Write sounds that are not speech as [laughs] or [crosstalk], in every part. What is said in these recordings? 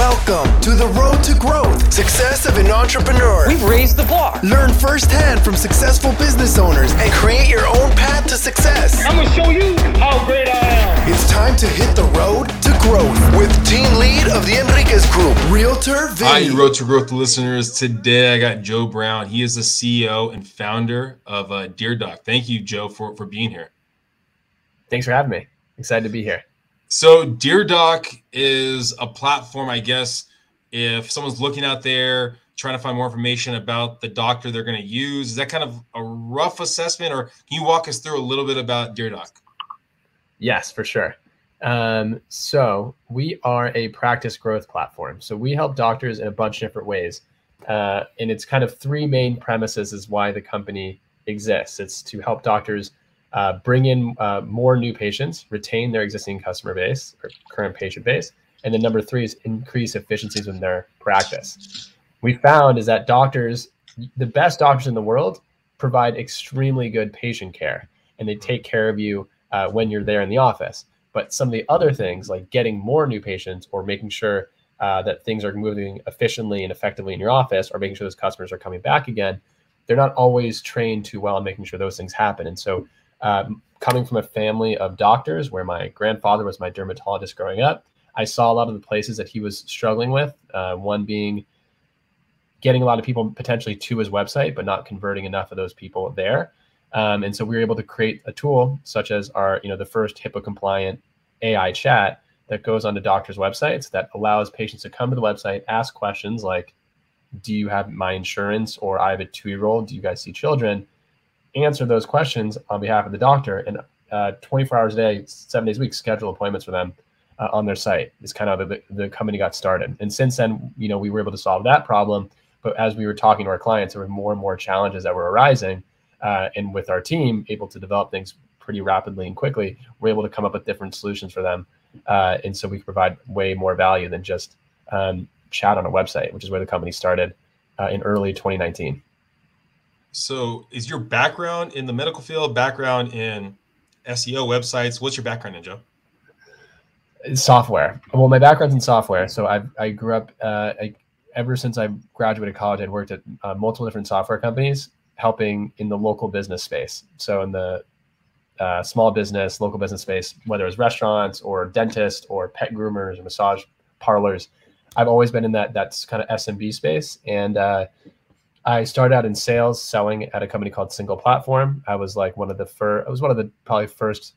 Welcome to the road to growth, success of an entrepreneur. We've raised the bar. Learn firsthand from successful business owners and create your own path to success. I'm gonna show you how great I am. It's time to hit the road to growth with team lead of the Enriquez Group, Realtor Vinny. Hi, Road to Growth listeners. Today I got Joe Brown. He is the CEO and founder of uh, Dear Doc. Thank you, Joe, for, for being here. Thanks for having me. Excited to be here. So, Dear Doc is a platform, I guess, if someone's looking out there trying to find more information about the doctor they're going to use. Is that kind of a rough assessment, or can you walk us through a little bit about Dear Doc? Yes, for sure. Um, so, we are a practice growth platform. So, we help doctors in a bunch of different ways. Uh, and it's kind of three main premises is why the company exists. It's to help doctors uh, bring in uh, more new patients, retain their existing customer base or current patient base, and then number three is increase efficiencies in their practice. We found is that doctors, the best doctors in the world, provide extremely good patient care, and they take care of you uh, when you're there in the office. But some of the other things, like getting more new patients or making sure uh, that things are moving efficiently and effectively in your office, or making sure those customers are coming back again, they're not always trained too well in making sure those things happen. And so um, coming from a family of doctors where my grandfather was my dermatologist growing up, I saw a lot of the places that he was struggling with. Uh, one being getting a lot of people potentially to his website, but not converting enough of those people there. Um, and so we were able to create a tool such as our, you know, the first HIPAA compliant AI chat that goes onto doctors' websites that allows patients to come to the website, ask questions like, "Do you have my insurance?" or "I have a two-year-old. Do you guys see children?" Answer those questions on behalf of the doctor and uh, 24 hours a day, seven days a week, schedule appointments for them uh, on their site. Is kind of the, the company got started. And since then, you know, we were able to solve that problem. But as we were talking to our clients, there were more and more challenges that were arising. Uh, and with our team able to develop things pretty rapidly and quickly, we're able to come up with different solutions for them. Uh, and so we provide way more value than just um, chat on a website, which is where the company started uh, in early 2019. So, is your background in the medical field, background in SEO websites? What's your background in, Joe? Software. Well, my background's in software. So I I grew up. Uh, I, ever since I graduated college, I'd worked at uh, multiple different software companies, helping in the local business space. So in the uh, small business, local business space, whether it's restaurants or dentists or pet groomers or massage parlors, I've always been in that that's kind of SMB space and uh, I started out in sales, selling at a company called Single Platform. I was like one of the first. I was one of the probably first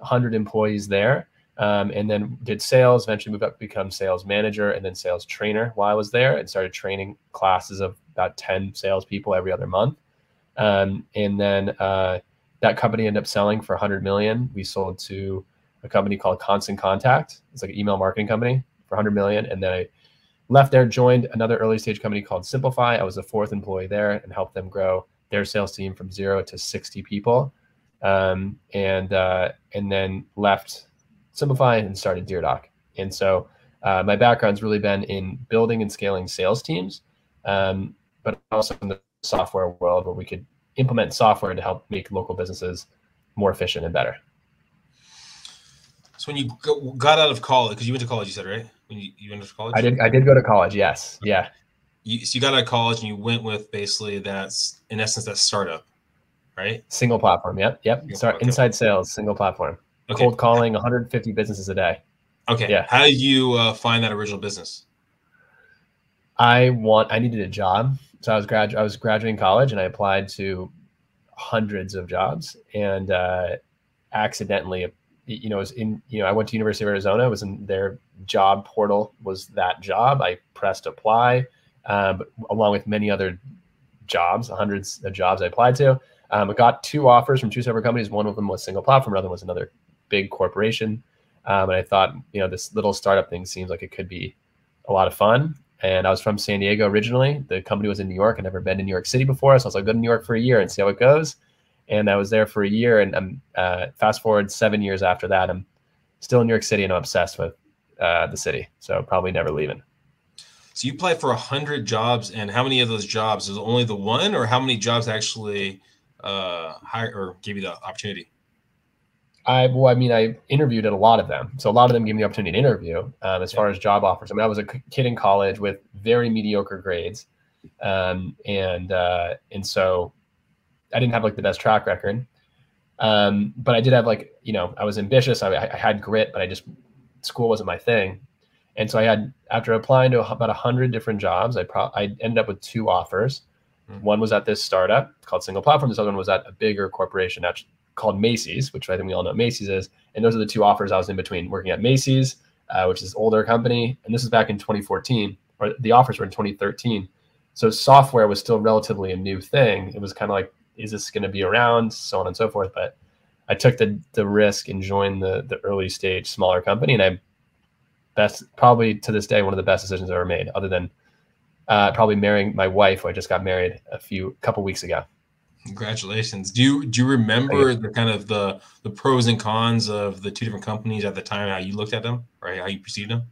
hundred employees there, um, and then did sales. Eventually moved up to become sales manager and then sales trainer while I was there, and started training classes of about ten salespeople every other month. Um, and then uh, that company ended up selling for 100 million. We sold to a company called Constant Contact. It's like an email marketing company for 100 million, and then I left there, joined another early stage company called Simplify. I was the fourth employee there and helped them grow their sales team from zero to 60 people. Um, and uh, and then left Simplify and started DearDoc. And so uh, my background's really been in building and scaling sales teams, um, but also in the software world where we could implement software to help make local businesses more efficient and better. So when you got out of college, because you went to college, you said right? When you, you went to college, I did. I did go to college. Yes. Yeah. You, so you got out of college and you went with basically that's in essence that startup, right? Single platform. Yep. Yep. Single Start okay. inside sales. Single platform. Okay. Cold calling 150 businesses a day. Okay. Yeah. How did you uh, find that original business? I want. I needed a job, so I was grad. I was graduating college, and I applied to hundreds of jobs, and uh, accidentally you know, was in, you know, I went to University of Arizona, I was in their job portal was that job. I pressed apply, um, along with many other jobs, hundreds of jobs I applied to. Um, I got two offers from two separate companies. One of them was single platform, another was another big corporation. Um, and I thought, you know, this little startup thing seems like it could be a lot of fun. And I was from San Diego originally. The company was in New York. I'd never been to New York City before. So I was like, go to New York for a year and see how it goes and I was there for a year. And I'm uh, fast forward seven years after that, I'm still in New York City and I'm obsessed with uh, the city. So probably never leaving. So you applied for a hundred jobs, and how many of those jobs is only the one, or how many jobs actually uh, hire or give you the opportunity? I well, I mean, I interviewed at a lot of them, so a lot of them gave me the opportunity to interview. Um, as yeah. far as job offers, I mean, I was a kid in college with very mediocre grades, um, and uh, and so I didn't have like the best track record. Um, but I did have like you know I was ambitious. I, I had grit, but I just school wasn't my thing. And so I had after applying to about a hundred different jobs, I pro- I ended up with two offers. Mm-hmm. One was at this startup called Single Platform. This other one was at a bigger corporation called Macy's, which I think we all know Macy's is. And those are the two offers I was in between working at Macy's, uh, which is older company, and this is back in 2014, or the offers were in 2013. So software was still relatively a new thing. It was kind of like, is this going to be around, so on and so forth. But I took the the risk and joined the the early stage smaller company, and I best probably to this day one of the best decisions I ever made, other than uh, probably marrying my wife, who I just got married a few couple weeks ago. Congratulations. Do you do you remember the kind of the the pros and cons of the two different companies at the time? How you looked at them, right? How you perceived them?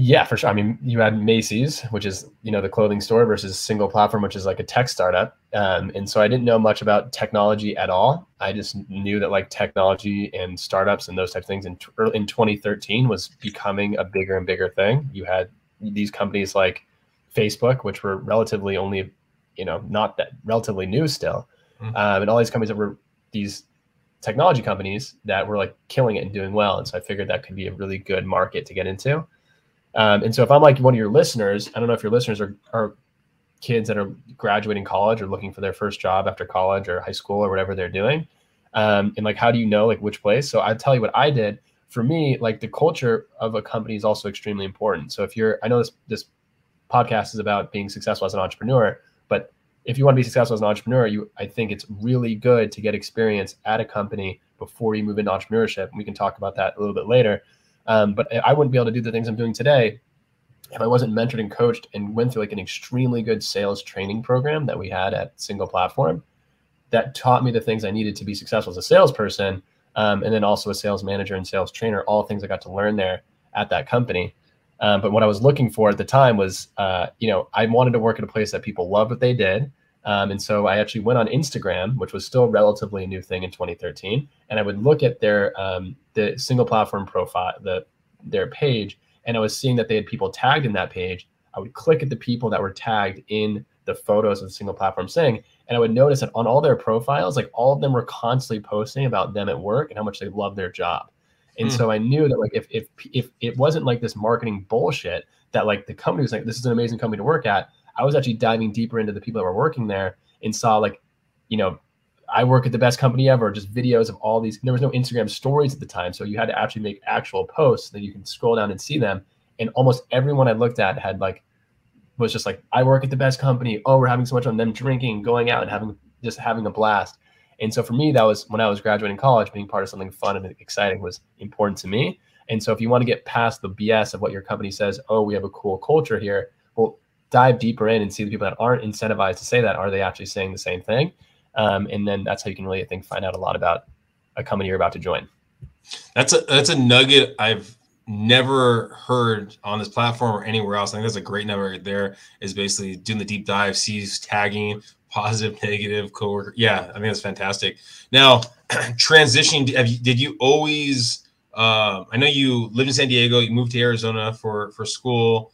Yeah, for sure. I mean, you had Macy's, which is you know the clothing store, versus Single Platform, which is like a tech startup. Um, and so I didn't know much about technology at all. I just knew that like technology and startups and those types of things in in 2013 was becoming a bigger and bigger thing. You had these companies like Facebook, which were relatively only, you know, not that relatively new still, mm-hmm. um, and all these companies that were these technology companies that were like killing it and doing well. And so I figured that could be a really good market to get into. Um, and so if I'm like one of your listeners, I don't know if your listeners are, are kids that are graduating college or looking for their first job after college or high school or whatever they're doing. Um, and like, how do you know like which place? So I tell you what I did. For me, like the culture of a company is also extremely important. So if you're, I know this this podcast is about being successful as an entrepreneur, but if you want to be successful as an entrepreneur, you I think it's really good to get experience at a company before you move into entrepreneurship. And we can talk about that a little bit later. Um, but I wouldn't be able to do the things I'm doing today if I wasn't mentored and coached and went through like an extremely good sales training program that we had at Single Platform that taught me the things I needed to be successful as a salesperson, um, and then also a sales manager and sales trainer. All things I got to learn there at that company. Um, but what I was looking for at the time was, uh, you know, I wanted to work at a place that people loved what they did. Um, and so I actually went on Instagram, which was still relatively a new thing in 2013, and I would look at their um, the single platform profile, the their page, and I was seeing that they had people tagged in that page, I would click at the people that were tagged in the photos of the single platform saying, and I would notice that on all their profiles, like all of them were constantly posting about them at work and how much they love their job. And mm. so I knew that like if if if it wasn't like this marketing bullshit that like the company was like this is an amazing company to work at, I was actually diving deeper into the people that were working there and saw like, you know, I work at the best company ever, just videos of all these. There was no Instagram stories at the time. So you had to actually make actual posts that you can scroll down and see them. And almost everyone I looked at had like, was just like, I work at the best company. Oh, we're having so much on them drinking, going out and having just having a blast. And so for me, that was when I was graduating college, being part of something fun and exciting was important to me. And so if you want to get past the BS of what your company says, oh, we have a cool culture here, well, dive deeper in and see the people that aren't incentivized to say that. Are they actually saying the same thing? Um, and then that's how you can really, I think, find out a lot about a company you're about to join. That's a that's a nugget I've never heard on this platform or anywhere else. I think that's a great nugget right there. Is basically doing the deep dive, sees tagging, positive, [laughs] negative, coworker. Yeah, I think that's fantastic. Now, [clears throat] transitioning. You, did you always? Uh, I know you lived in San Diego. You moved to Arizona for for school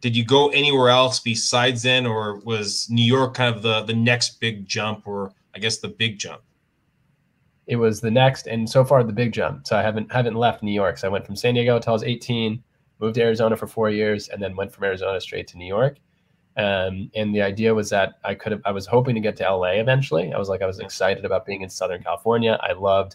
did you go anywhere else besides then, or was New York kind of the the next big jump, or I guess the big jump? It was the next, and so far the big jump. So I haven't haven't left New York. So I went from San Diego until I was 18, moved to Arizona for four years, and then went from Arizona straight to New York. Um, and the idea was that I could have, I was hoping to get to LA eventually. I was like, I was excited about being in Southern California. I loved,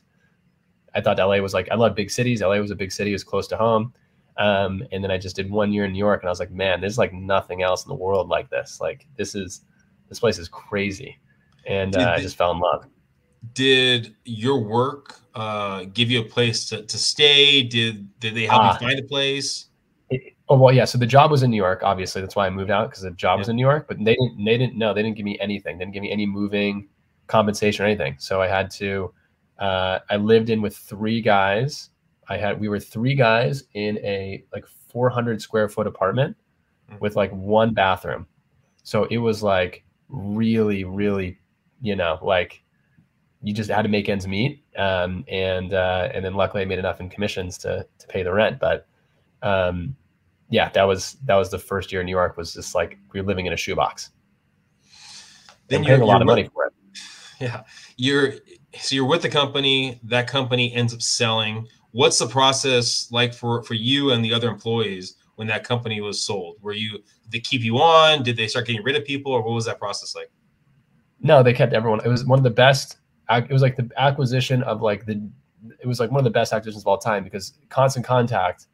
I thought LA was like, I love big cities. LA was a big city, it was close to home. Um, and then I just did one year in New York, and I was like, man, there's like nothing else in the world like this. Like this is this place is crazy, and uh, I just fell in love. Did your work uh, give you a place to, to stay? Did did they help uh, you find a place? It, oh well, yeah. So the job was in New York. Obviously, that's why I moved out because the job yeah. was in New York. But they didn't. They didn't. No, they didn't give me anything. They didn't give me any moving compensation or anything. So I had to. Uh, I lived in with three guys I had we were three guys in a like 400 square foot apartment mm-hmm. with like one bathroom. So it was like really, really, you know, like you just had to make ends meet. Um, and uh, and then luckily I made enough in commissions to to pay the rent. But um, yeah, that was that was the first year in New York was just like we were living in a shoebox. Then you're paying a lot of money for it. Yeah, you're so you're with the company. That company ends up selling. What's the process like for for you and the other employees when that company was sold? Were you they keep you on? Did they start getting rid of people, or what was that process like? No, they kept everyone. It was one of the best. It was like the acquisition of like the. It was like one of the best acquisitions of all time because Constant Contact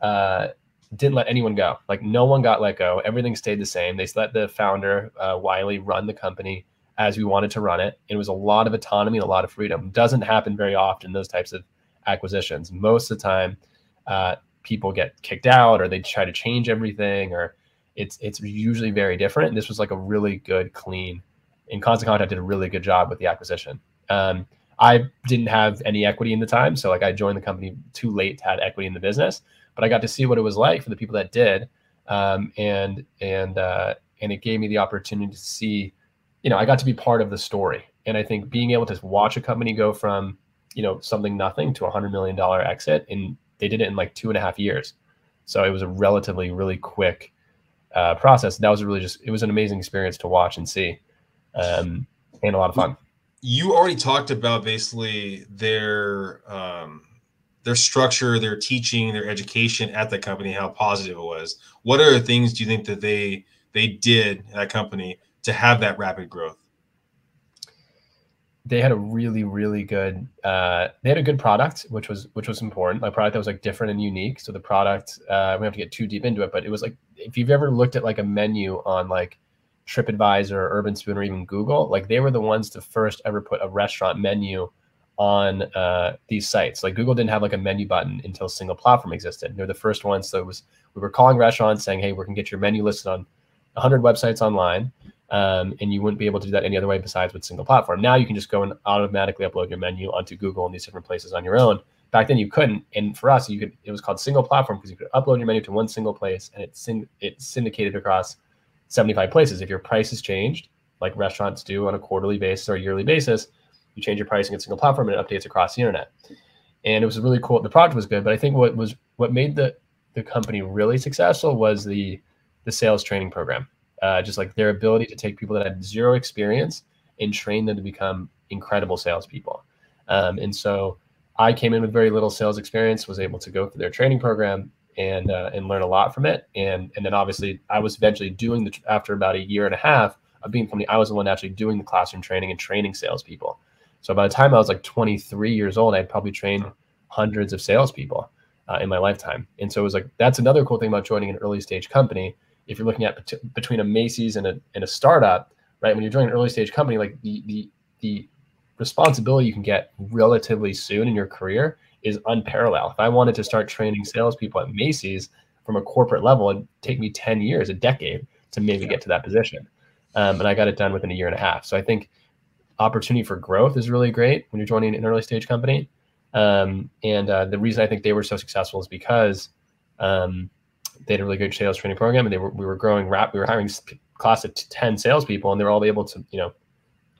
uh, didn't let anyone go. Like no one got let go. Everything stayed the same. They let the founder uh, Wiley run the company as we wanted to run it. It was a lot of autonomy, and a lot of freedom. Doesn't happen very often those types of acquisitions. Most of the time, uh, people get kicked out or they try to change everything, or it's it's usually very different. And this was like a really good, clean. And Constant Contact did a really good job with the acquisition. Um, I didn't have any equity in the time, so like I joined the company too late to have equity in the business but I got to see what it was like for the people that did, um, and and uh, and it gave me the opportunity to see, you know, I got to be part of the story, and I think being able to watch a company go from you know something nothing to a hundred million dollar exit, and they did it in like two and a half years, so it was a relatively really quick uh, process. That was really just it was an amazing experience to watch and see, um, and a lot of fun. You already talked about basically their um, their structure, their teaching, their education at that company, how positive it was. What other things do you think that they they did at that company to have that rapid growth? They had a really, really good. Uh, they had a good product, which was which was important. A product that was like different and unique. So the product, uh, we have to get too deep into it, but it was like if you've ever looked at like a menu on like TripAdvisor, or Urban Spoon, or even Google, like they were the ones to first ever put a restaurant menu on uh, these sites. Like Google didn't have like a menu button until single platform existed. They're the first ones. So it was we were calling restaurants saying, "Hey, we can get your menu listed on 100 websites online," um, and you wouldn't be able to do that any other way besides with single platform. Now you can just go and automatically upload your menu onto Google and these different places on your own. Back then you couldn't, and for us, you could. It was called single platform because you could upload your menu to one single place, and it syn- it syndicated across 75 places. If your prices changed, like restaurants do on a quarterly basis or yearly basis, you change your pricing in single platform and it updates across the internet. And it was really cool. The product was good, but I think what was what made the the company really successful was the the sales training program. Uh, just like their ability to take people that had zero experience and train them to become incredible salespeople. Um, and so I came in with very little sales experience, was able to go through their training program and uh, and learn a lot from it. And and then obviously I was eventually doing the after about a year and a half of being company, I was the one actually doing the classroom training and training salespeople. So by the time I was like 23 years old, I'd probably trained hundreds of salespeople uh, in my lifetime. And so it was like that's another cool thing about joining an early stage company. If you're looking at between a Macy's and a, and a startup, right? When you're joining an early stage company, like the the the responsibility you can get relatively soon in your career is unparalleled. If I wanted to start training salespeople at Macy's from a corporate level, it'd take me 10 years, a decade to maybe yeah. get to that position. Um, and I got it done within a year and a half. So I think opportunity for growth is really great when you're joining an early stage company. Um, and uh, the reason I think they were so successful is because um, they had a really good sales training program, and they were we were growing rap. We were hiring class of ten salespeople, and they were all able to you know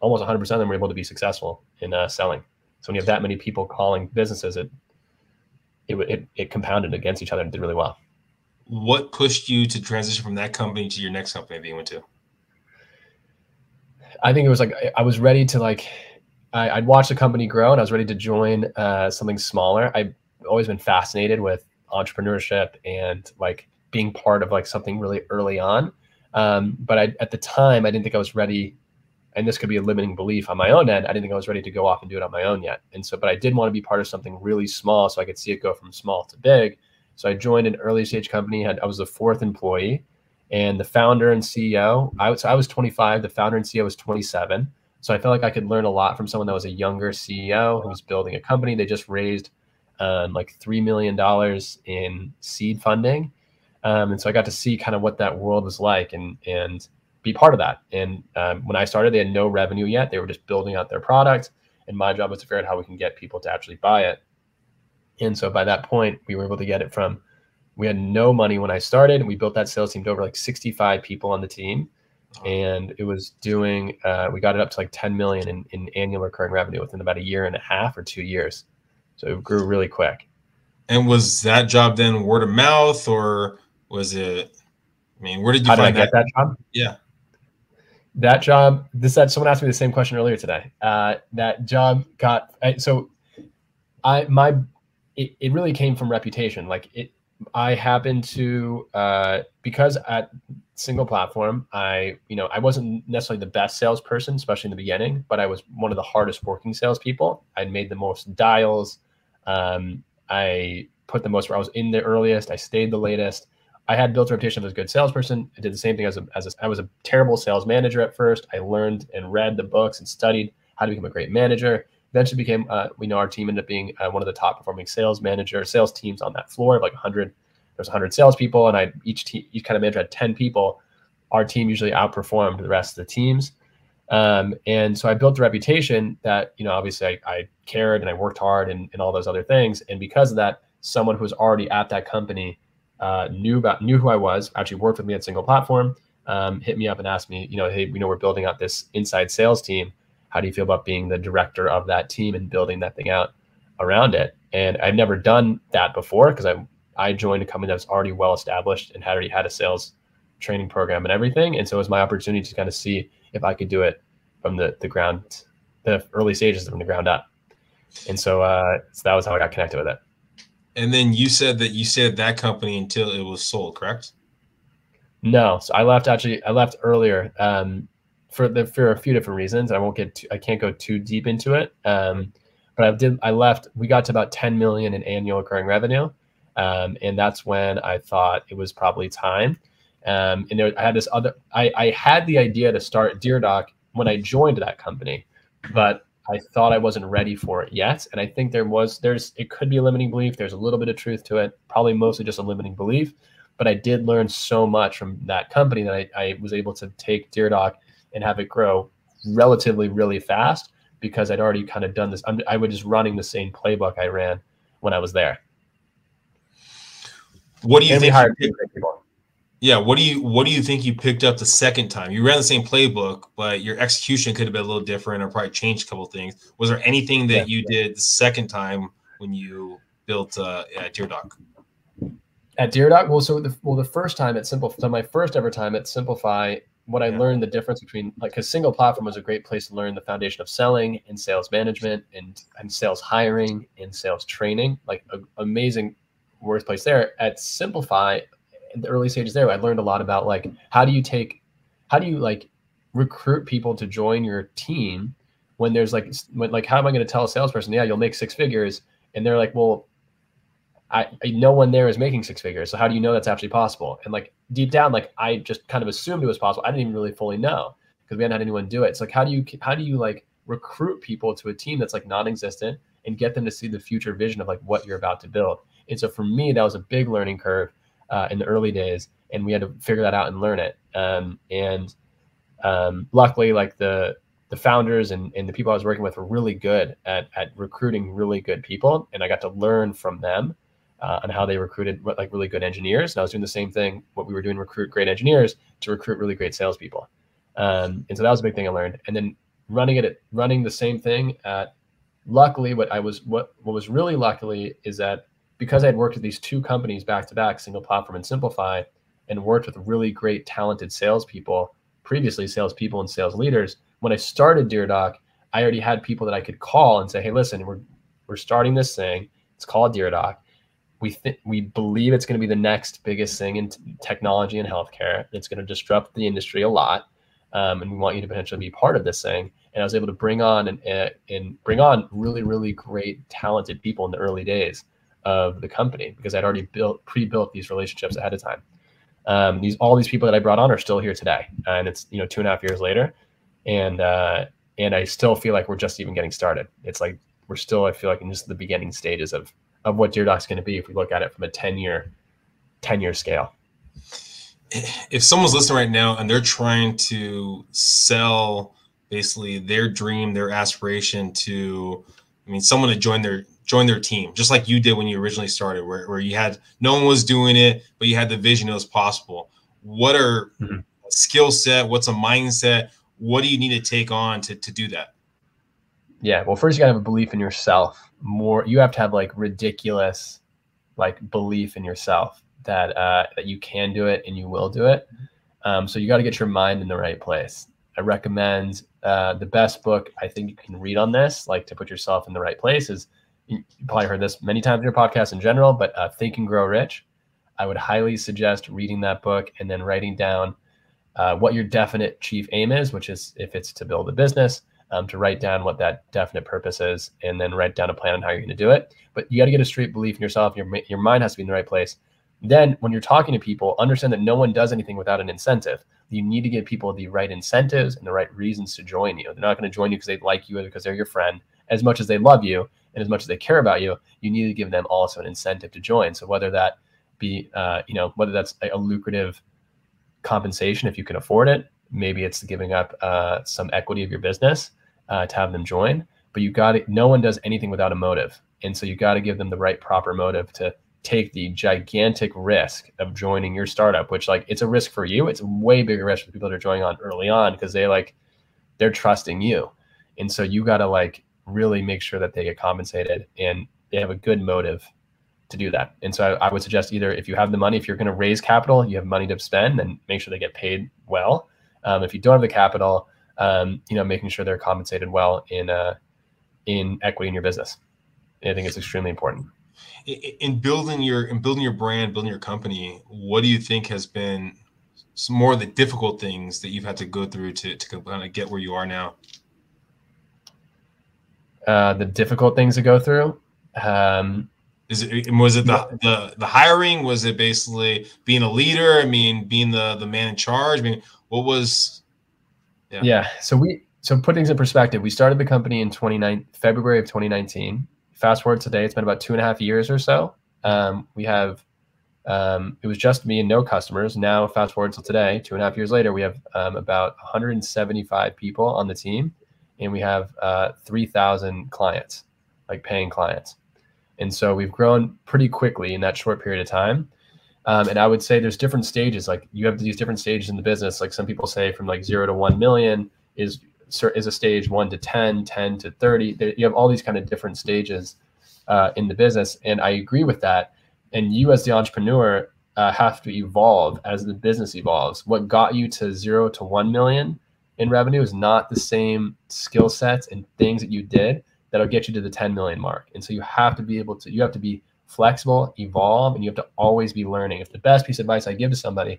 almost 100 percent of them were able to be successful in uh, selling. So when you have that many people calling businesses, it it it, it compounded against each other and did really well. What pushed you to transition from that company to your next company that you went to? I think it was like I was ready to like I, would watch the company grow and I was ready to join uh, something smaller. I've always been fascinated with entrepreneurship and like being part of like something really early on. Um, but I, at the time, I didn't think I was ready. And this could be a limiting belief on my own end. I didn't think I was ready to go off and do it on my own yet. And so, but I did want to be part of something really small so I could see it go from small to big. So I joined an early stage company. Had I was the fourth employee and the founder and CEO. I was I was 25. The founder and CEO was 27. So I felt like I could learn a lot from someone that was a younger CEO who was building a company. They just raised um, like three million dollars in seed funding, um, and so I got to see kind of what that world was like and and be part of that. And um, when I started, they had no revenue yet. They were just building out their product, and my job was to figure out how we can get people to actually buy it. And so by that point, we were able to get it from we had no money when I started. And we built that sales team to over like 65 people on the team. and it was doing. Uh, we got it up to like 10 million in, in annual recurring revenue within about a year and a half or two years. So it grew really quick. And was that job then word of mouth, or was it? I mean, where did you How find did I get that job? Yeah. that job this that someone asked me the same question earlier today uh, that job got I- so i my it, it really came from reputation like it i happened to uh, because at single platform i you know i wasn't necessarily the best salesperson especially in the beginning but i was one of the hardest working salespeople i made the most dials um, i put the most i was in the earliest i stayed the latest I had built a reputation as a good salesperson. I did the same thing as a, as a, I was a terrible sales manager at first. I learned and read the books and studied how to become a great manager. Eventually became, uh, we know our team ended up being uh, one of the top performing sales manager sales teams on that floor of like 100. There's 100 salespeople, and I each team each kind of manager had 10 people. Our team usually outperformed the rest of the teams. Um, and so I built a reputation that, you know, obviously I, I cared and I worked hard and, and all those other things. And because of that, someone who was already at that company uh, knew about knew who I was, actually worked with me at Single Platform, um, hit me up and asked me, you know, hey, we know we're building out this inside sales team. How do you feel about being the director of that team and building that thing out around it? And I've never done that before because I I joined a company that was already well established and had already had a sales training program and everything. And so it was my opportunity to kind of see if I could do it from the the ground, the early stages from the ground up. And so, uh, so that was how I got connected with it. And then you said that you at that company until it was sold, correct? No, so I left actually. I left earlier um, for the for a few different reasons. I won't get. Too, I can't go too deep into it. Um, but I did. I left. We got to about 10 million in annual recurring revenue, um, and that's when I thought it was probably time. Um, and there, I had this other. I, I had the idea to start DearDoc when I joined that company, but I thought I wasn't ready for it yet. And I think there was. There's. It could be a limiting belief. There's a little bit of truth to it. Probably mostly just a limiting belief but I did learn so much from that company that I, I was able to take DearDoc and have it grow relatively really fast because I'd already kind of done this. I'm, I was just running the same playbook I ran when I was there. What do you And think? Yeah. What do you What do you think you picked up the second time? You ran the same playbook, but your execution could have been a little different, or probably changed a couple of things. Was there anything that Yeah. you did the second time when you built uh, at DearDoc? At DearDoc, well, so the well the first time at Simple, so my first ever time at Simplify, what I Yeah. learned the difference between like because single platform was a great place to learn the foundation of selling and sales management and and sales hiring and sales training, like a, amazing workplace there. At Simplify, the early stages there, I learned a lot about like how do you take, how do you like recruit people to join your team when there's like when, like how am I going to tell a salesperson, yeah, you'll make six figures, and they're like, well, I, I no one there is making six figures. So how do you know that's actually possible? And like deep down, like I just kind of assumed it was possible. I didn't even really fully know because we hadn't had anyone do it. It's like how do you how do you like recruit people to a team that's like non-existent and get them to see the future vision of like what you're about to build? And so for me, that was a big learning curve uh, in the early days, and we had to figure that out and learn it. Um, and um, luckily, like the the founders and, and the people I was working with were really good at, at recruiting really good people, and I got to learn from them uh, on how they recruited like really good engineers. And I was doing the same thing, what we were doing, recruit great engineers to recruit really great salespeople. Um, and so that was a big thing I learned. And then running it, at, running the same thing at, luckily what I was, what, what was really luckily is that because I had worked at these two companies back to back, single platform and simplify, and worked with really great, talented salespeople, previously salespeople and sales leaders. When I started DearDoc, I already had people that I could call and say, "Hey, listen, we're we're starting this thing. It's called DearDoc we think we believe it's going to be the next biggest thing in t- technology and healthcare. It's going to disrupt the industry a lot, um, and we want you to potentially be part of this thing. And I was able to bring on and and bring on really really great talented people in the early days of the company because I'd already built pre-built these relationships ahead of time. Um, these all these people that I brought on are still here today, and it's you know two and a half years later, and uh, and I still feel like we're just even getting started. It's like we're still I feel like in just the beginning stages of of what DearDoc's going to be if we look at it from a 10 year 10 year scale. If someone's listening right now and they're trying to sell basically their dream, their aspiration to, I mean, someone to join their join their team, just like you did when you originally started, where, where you had no one was doing it, but you had the vision it was possible. What are Mhm. skill set? What's a mindset? What do you need to take on to, to do that? Yeah. Well, first you gotta have a belief in yourself. More, you have to have like ridiculous, like belief in yourself that uh, that you can do it and you will do it. Um, so you got to get your mind in the right place. I recommend uh, the best book I think you can read on this, like to put yourself in the right place, is you probably heard this many times in your podcast in general, but uh, Think and Grow Rich. I would highly suggest reading that book and then writing down uh, what your definite chief aim is, which is if it's to build a business, um, to write down what that definite purpose is, and then write down a plan on how you're going to do it. But you got to get a straight belief in yourself. Your your mind has to be in the right place. Then, when you're talking to people, understand that no one does anything without an incentive. You need to give people the right incentives and the right reasons to join you. They're not going to join you because they like you or because they're your friend. As much as they love you and as much as they care about you, you need to give them also an incentive to join. So whether that be, uh, you know, whether that's a, lucrative compensation if you can afford it, maybe it's giving up uh, some equity of your business uh, to have them join. But you got to. No one does anything without a motive, and so you got to give them the right proper motive to take the gigantic risk of joining your startup, which like it's a risk for you. It's a way bigger risk for people that are joining on early on because they like they're trusting you. And so you got to like really make sure that they get compensated and they have a good motive to do that. And so I, I would suggest either if you have the money, if you're going to raise capital, you have money to spend, then make sure they get paid well. Um, if you don't have the capital, um, you know, making sure they're compensated well in uh, in equity in your business. I think it's extremely important in building your in building your brand, building your company, what do you think has been some more of the difficult things that you've had to go through to to kind of get where you are now? Uh, the difficult things to go through. Um, Is it was it the, the the hiring? Was it basically being a leader? I mean, being the the man in charge. I mean, what was? Yeah. Yeah. So we so put things in perspective. We started the company in 29 February of 2019 fast forward today, it's been about two and a half years or so. Um, we have um, it was just me and no customers. Now, fast forward to today, two and a half years later, we have um, about 175 people on the team, and we have uh, 3,000 clients, like paying clients. And so we've grown pretty quickly in that short period of time. Um, and I would say there's different stages. Like you have these different stages in the business. Like some people say, from like zero to one million is is a stage one to 10, 10 to 30. You have all these kind of different stages uh, in the business. And I agree with that. And you, as the entrepreneur, uh, have to evolve as the business evolves. What got you to zero to 1 million in revenue is not the same skill sets and things that you did that'll get you to the 10 million mark. And so you have to be able to, you have to be flexible, evolve, and you have to always be learning. If the best piece of advice I give to somebody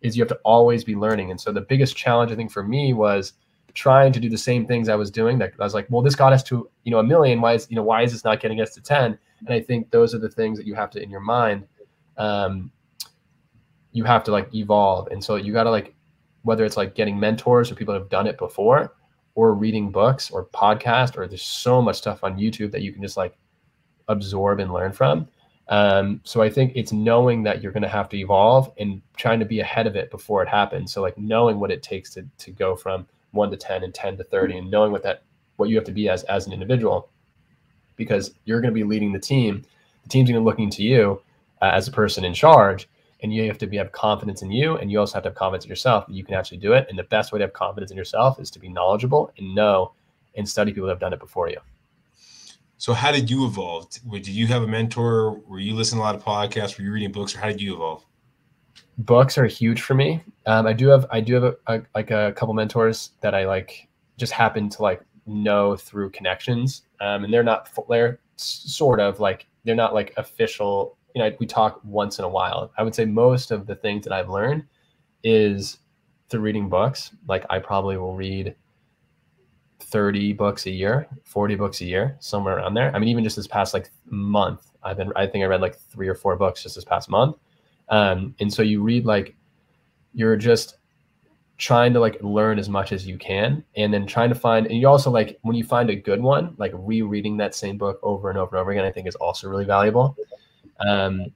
is you have to always be learning. And so the biggest challenge I think for me was trying to do the same things I was doing that I was like, well, this got us to, you know, a million. Why is, you know, why is this not getting us to 10? And I think those are the things that you have to, in your mind, um, you have to like evolve. And so you got to like, whether it's like getting mentors or people that have done it before or reading books or podcast, or there's so much stuff on YouTube that you can just like absorb and learn from. Um, so I think it's knowing that you're going to have to evolve and trying to be ahead of it before it happens. So like knowing what it takes to, to go from one to 10 and 10 to 30 and knowing what that what you have to be as as an individual because you're going to be leading the team the team's going to be looking to you uh, as a person in charge and you have to be have confidence in you and you also have to have confidence in yourself that you can actually do it. And the best way to have confidence in yourself is to be knowledgeable and know and study people that have done it before you. So how did you evolve? Did you have a mentor? Were you listening to a lot of podcasts? Were you reading books? Or how did you evolve? Books are huge for me. Um, I do have I do have a, a, like a couple mentors that I like just happen to like know through connections, um, and they're not they're sort of like they're not like official. You know, we talk once in a while. I would say most of the things that I've learned is through reading books. Like I probably will read 30 books a year, 40 books a year, somewhere around there. I mean, even just this past like month, I've been I think I read like three or four books just this past month. Um, and so you read like you're just trying to like learn as much as you can and then trying to find and you also like when you find a good one like rereading that same book over and over and over again i think is also really valuable um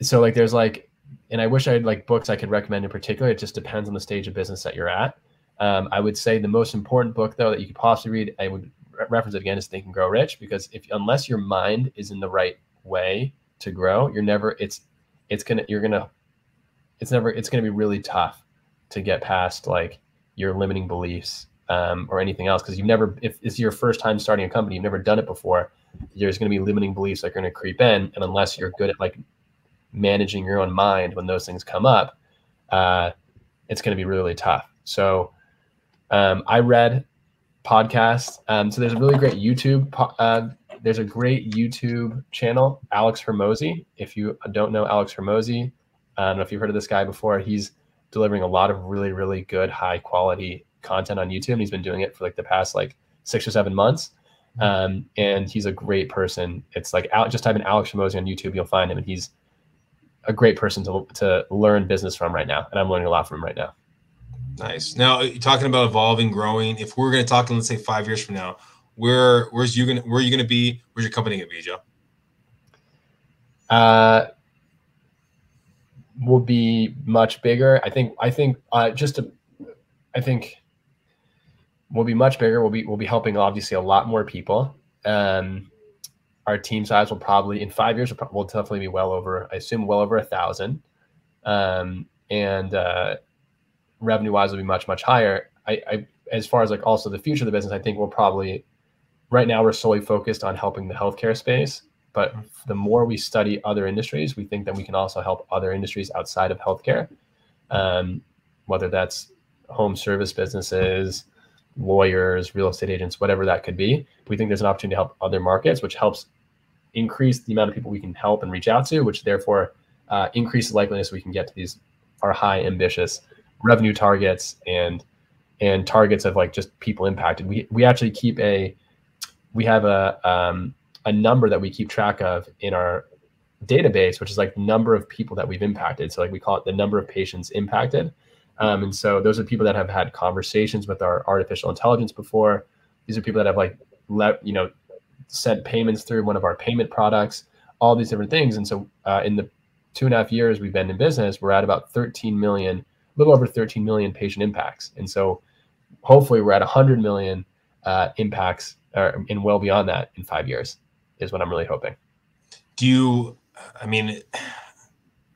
so like there's like and i wish i had like books i could recommend in particular. It just depends on the stage of business that you're at. Um, i would say the most important book though that you could possibly read i would reference it again is think and grow rich because if unless your mind is in the right way to grow you're never it's it's gonna you're gonna it's never it's gonna be really tough to get past like your limiting beliefs um, or anything else because you've never if it's your first time starting a company you've never done it before there's going to be limiting beliefs that are going to creep in and unless you're good at like managing your own mind when those things come up uh, it's going to be really tough so um, i read podcasts um, so there's a really great youtube uh, there's a great youtube channel alex Hormozi. if you don't know alex Hormozi, i don't know if you've heard of this guy before he's delivering a lot of really really good high quality content on youtube and he's been doing it for like the past like six or seven months. Um, and he's a great person it's like just type in alex Hormozi on youtube you'll find him and he's a great person to, to learn business from right now and i'm learning a lot from him right now nice now you talking about evolving growing if we're going to talk in let's say five years from now where where's you gonna where are you gonna be where's your company gonna be joe uh will be much bigger. I think. I think. Uh, just to, I think we'll be much bigger. We'll be we'll be helping obviously a lot more people. Um, our team size will probably in five years will, will definitely be well over. I assume well over a thousand. Um, and uh, revenue wise will be much much higher. I, I as far as like also the future of the business, I think we'll probably right now we're solely focused on helping the healthcare space but the more we study other industries, we think that we can also help other industries outside of healthcare, um, whether that's home service businesses, lawyers, real estate agents, whatever that could be. We think there's an opportunity to help other markets, which helps increase the amount of people we can help and reach out to, which therefore uh, increases the likeliness we can get to these our high ambitious revenue targets and and targets of like just people impacted. We we actually keep a we have a um, a number that we keep track of in our database, which is like number of people that we've impacted. So like we call it the number of patients impacted. Um, and so those are people that have had conversations with our artificial intelligence before. These are people that have like let you know sent payments through one of our payment products, all these different things. And so uh, in the two and a half years we've been in business, we're at about 13 million, a little over 13 million patient impacts. And so hopefully we're at 100 million uh, impacts uh, and well beyond that in five years is what I'm really hoping. Do you? I mean,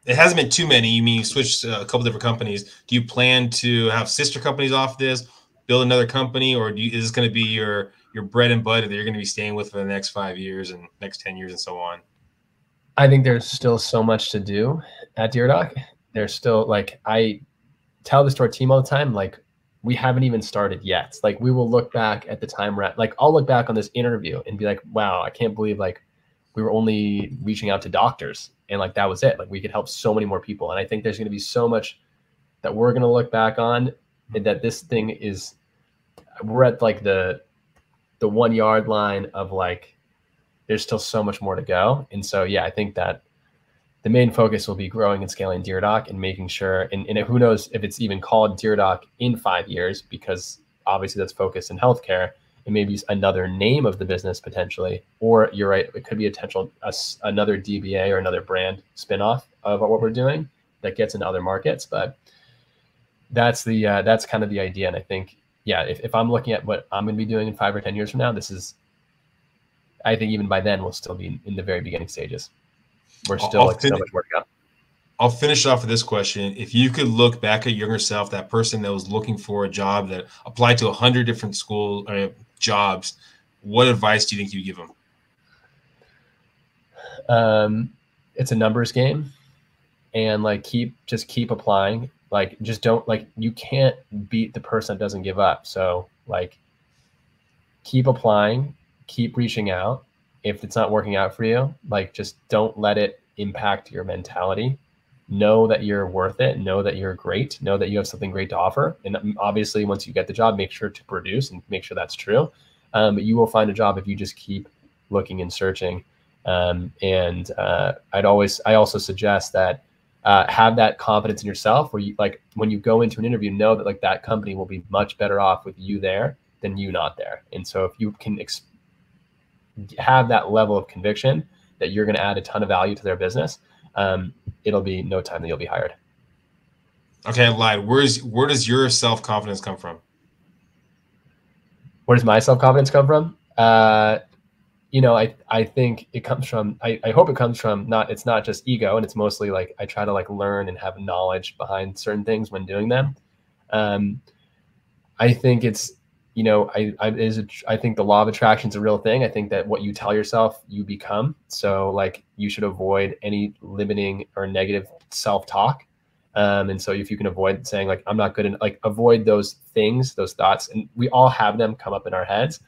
it hasn't been too many. You mean you switched a couple different companies? Do you plan to have sister companies off this, build another company, or you, is this going to be your your bread and butter that you're going to be staying with for the next five years and next ten years and so on? I think there's still so much to do at DearDoc. There's still like I tell this to our team all the time. Like we haven't even started yet. Like we will look back at the time we're at, like I'll look back on this interview and be like, wow, I can't believe like we were only reaching out to doctors and like that was it. Like we could help so many more people. And I think there's going to be so much that we're going to look back on and that this thing is we're at like the the one yard line of like there's still so much more to go. And so yeah, I think that the main focus will be growing and scaling DearDoc and making sure, and, and who knows if it's even called DearDoc in five years, because obviously that's focused in healthcare. It may be another name of the business potentially, or you're right, it could be a potential a, another DBA or another brand spinoff of what we're doing that gets into other markets. But that's the uh, that's kind of the idea, and I think yeah, if, if I'm looking at what I'm going to be doing in five or ten years from now, this is, I think even by then we'll still be in the very beginning stages we're still like fin- so much work out. I'll finish off with this question. If you could look back at younger self, that person that was looking for a job that applied to a hundred different school uh, jobs, what advice do you think you give them? Um, it's a numbers game, and like keep just keep applying. Like just don't like you can't beat the person that doesn't give up. So like keep applying, keep reaching out, if it's not working out for you, like just don't let it impact your mentality. Know that you're worth it. Know that you're great. Know that you have something great to offer. And obviously, once you get the job, make sure to produce and make sure that's true. Um, but you will find a job if you just keep looking and searching. Um, and uh, I'd always, I also suggest that uh, have that confidence in yourself, where you like when you go into an interview, know that like that company will be much better off with you there than you not there. And so if you can ex- have that level of conviction that you're going to add a ton of value to their business, um, it'll be no time that you'll be hired. Okay, I lied. Where's where does your self confidence come from? Where does my self confidence come from? Uh, you know, I I think it comes from. I, I hope it comes from not. It's not just ego, and it's mostly like I try to like learn and have knowledge behind certain things when doing them. Um, I think it's you know I I is I think the law of attraction is a real thing. I think that what you tell yourself you become. So like you should avoid any limiting or negative self talk. Um, and so if you can avoid saying like I'm not good, in, like avoid those things, those thoughts, and we all have them come up in our heads.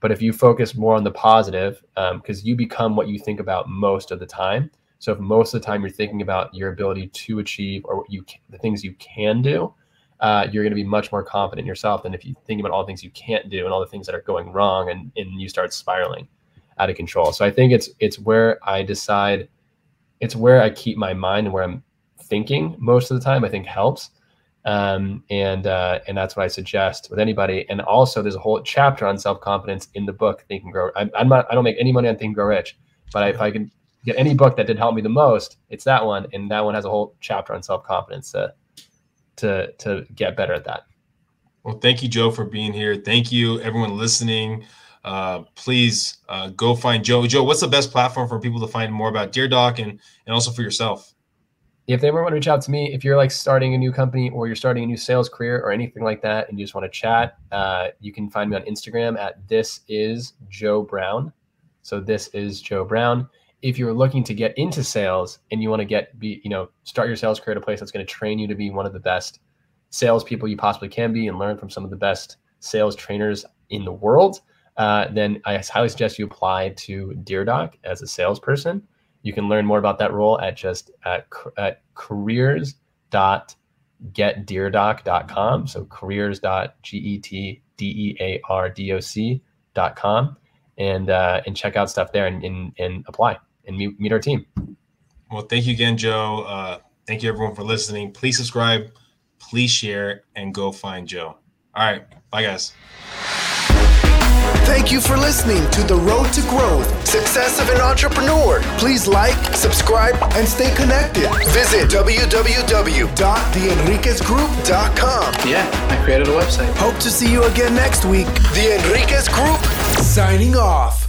But if you focus more on the positive, because um, you become what you think about most of the time. So if most of the time you're thinking about your ability to achieve or what you the things you can do, uh, you're going to be much more confident in yourself than if you think about all the things you can't do and all the things that are going wrong, and and you start spiraling out of control. So I think it's it's where I decide, it's where I keep my mind and where I'm thinking most of the time. I think helps. Um, and uh, and that's what I suggest with anybody. And also, there's a whole chapter on self confidence in the book Think and Grow. I'm, I'm, not I don't make any money on Think and Grow Rich, but I, if I can get any book that did help me the most, it's that one. And that one has a whole chapter on self confidence to to get better at that. Well, thank you, Joe, for being here. Thank you, everyone listening. Uh, please uh, go find Joe. Joe, what's the best platform for people to find more about Dear Doc and and also for yourself? if they ever want to reach out to me, if you're like starting a new company or you're starting a new sales career or anything like that, and you just want to chat, uh, you can find me on Instagram at this is Joe Brown. So this is Joe Brown. If you're looking to get into sales and you want to get be, you know, start your sales career at a place that's going to train you to be one of the best salespeople you possibly can be and learn from some of the best sales trainers in the world, uh, then I highly suggest you apply to DearDoc as a salesperson. You can learn more about that role at just at, at careers.getdeardoc.com. So careers.getdeardoc.com and uh, and check out stuff there and, and, and apply and meet, meet our team. Well, thank you again, Joe. Uh, thank you everyone for listening. Please subscribe, please share, and go find Joe. All right. Bye, guys. Thank you for listening to The Road to Growth Success of an Entrepreneur. Please like, subscribe, and stay connected. Visit www.theenriquezgroup.com. Yeah, I created a website. Hope to see you again next week. The Enriquez Group, signing off.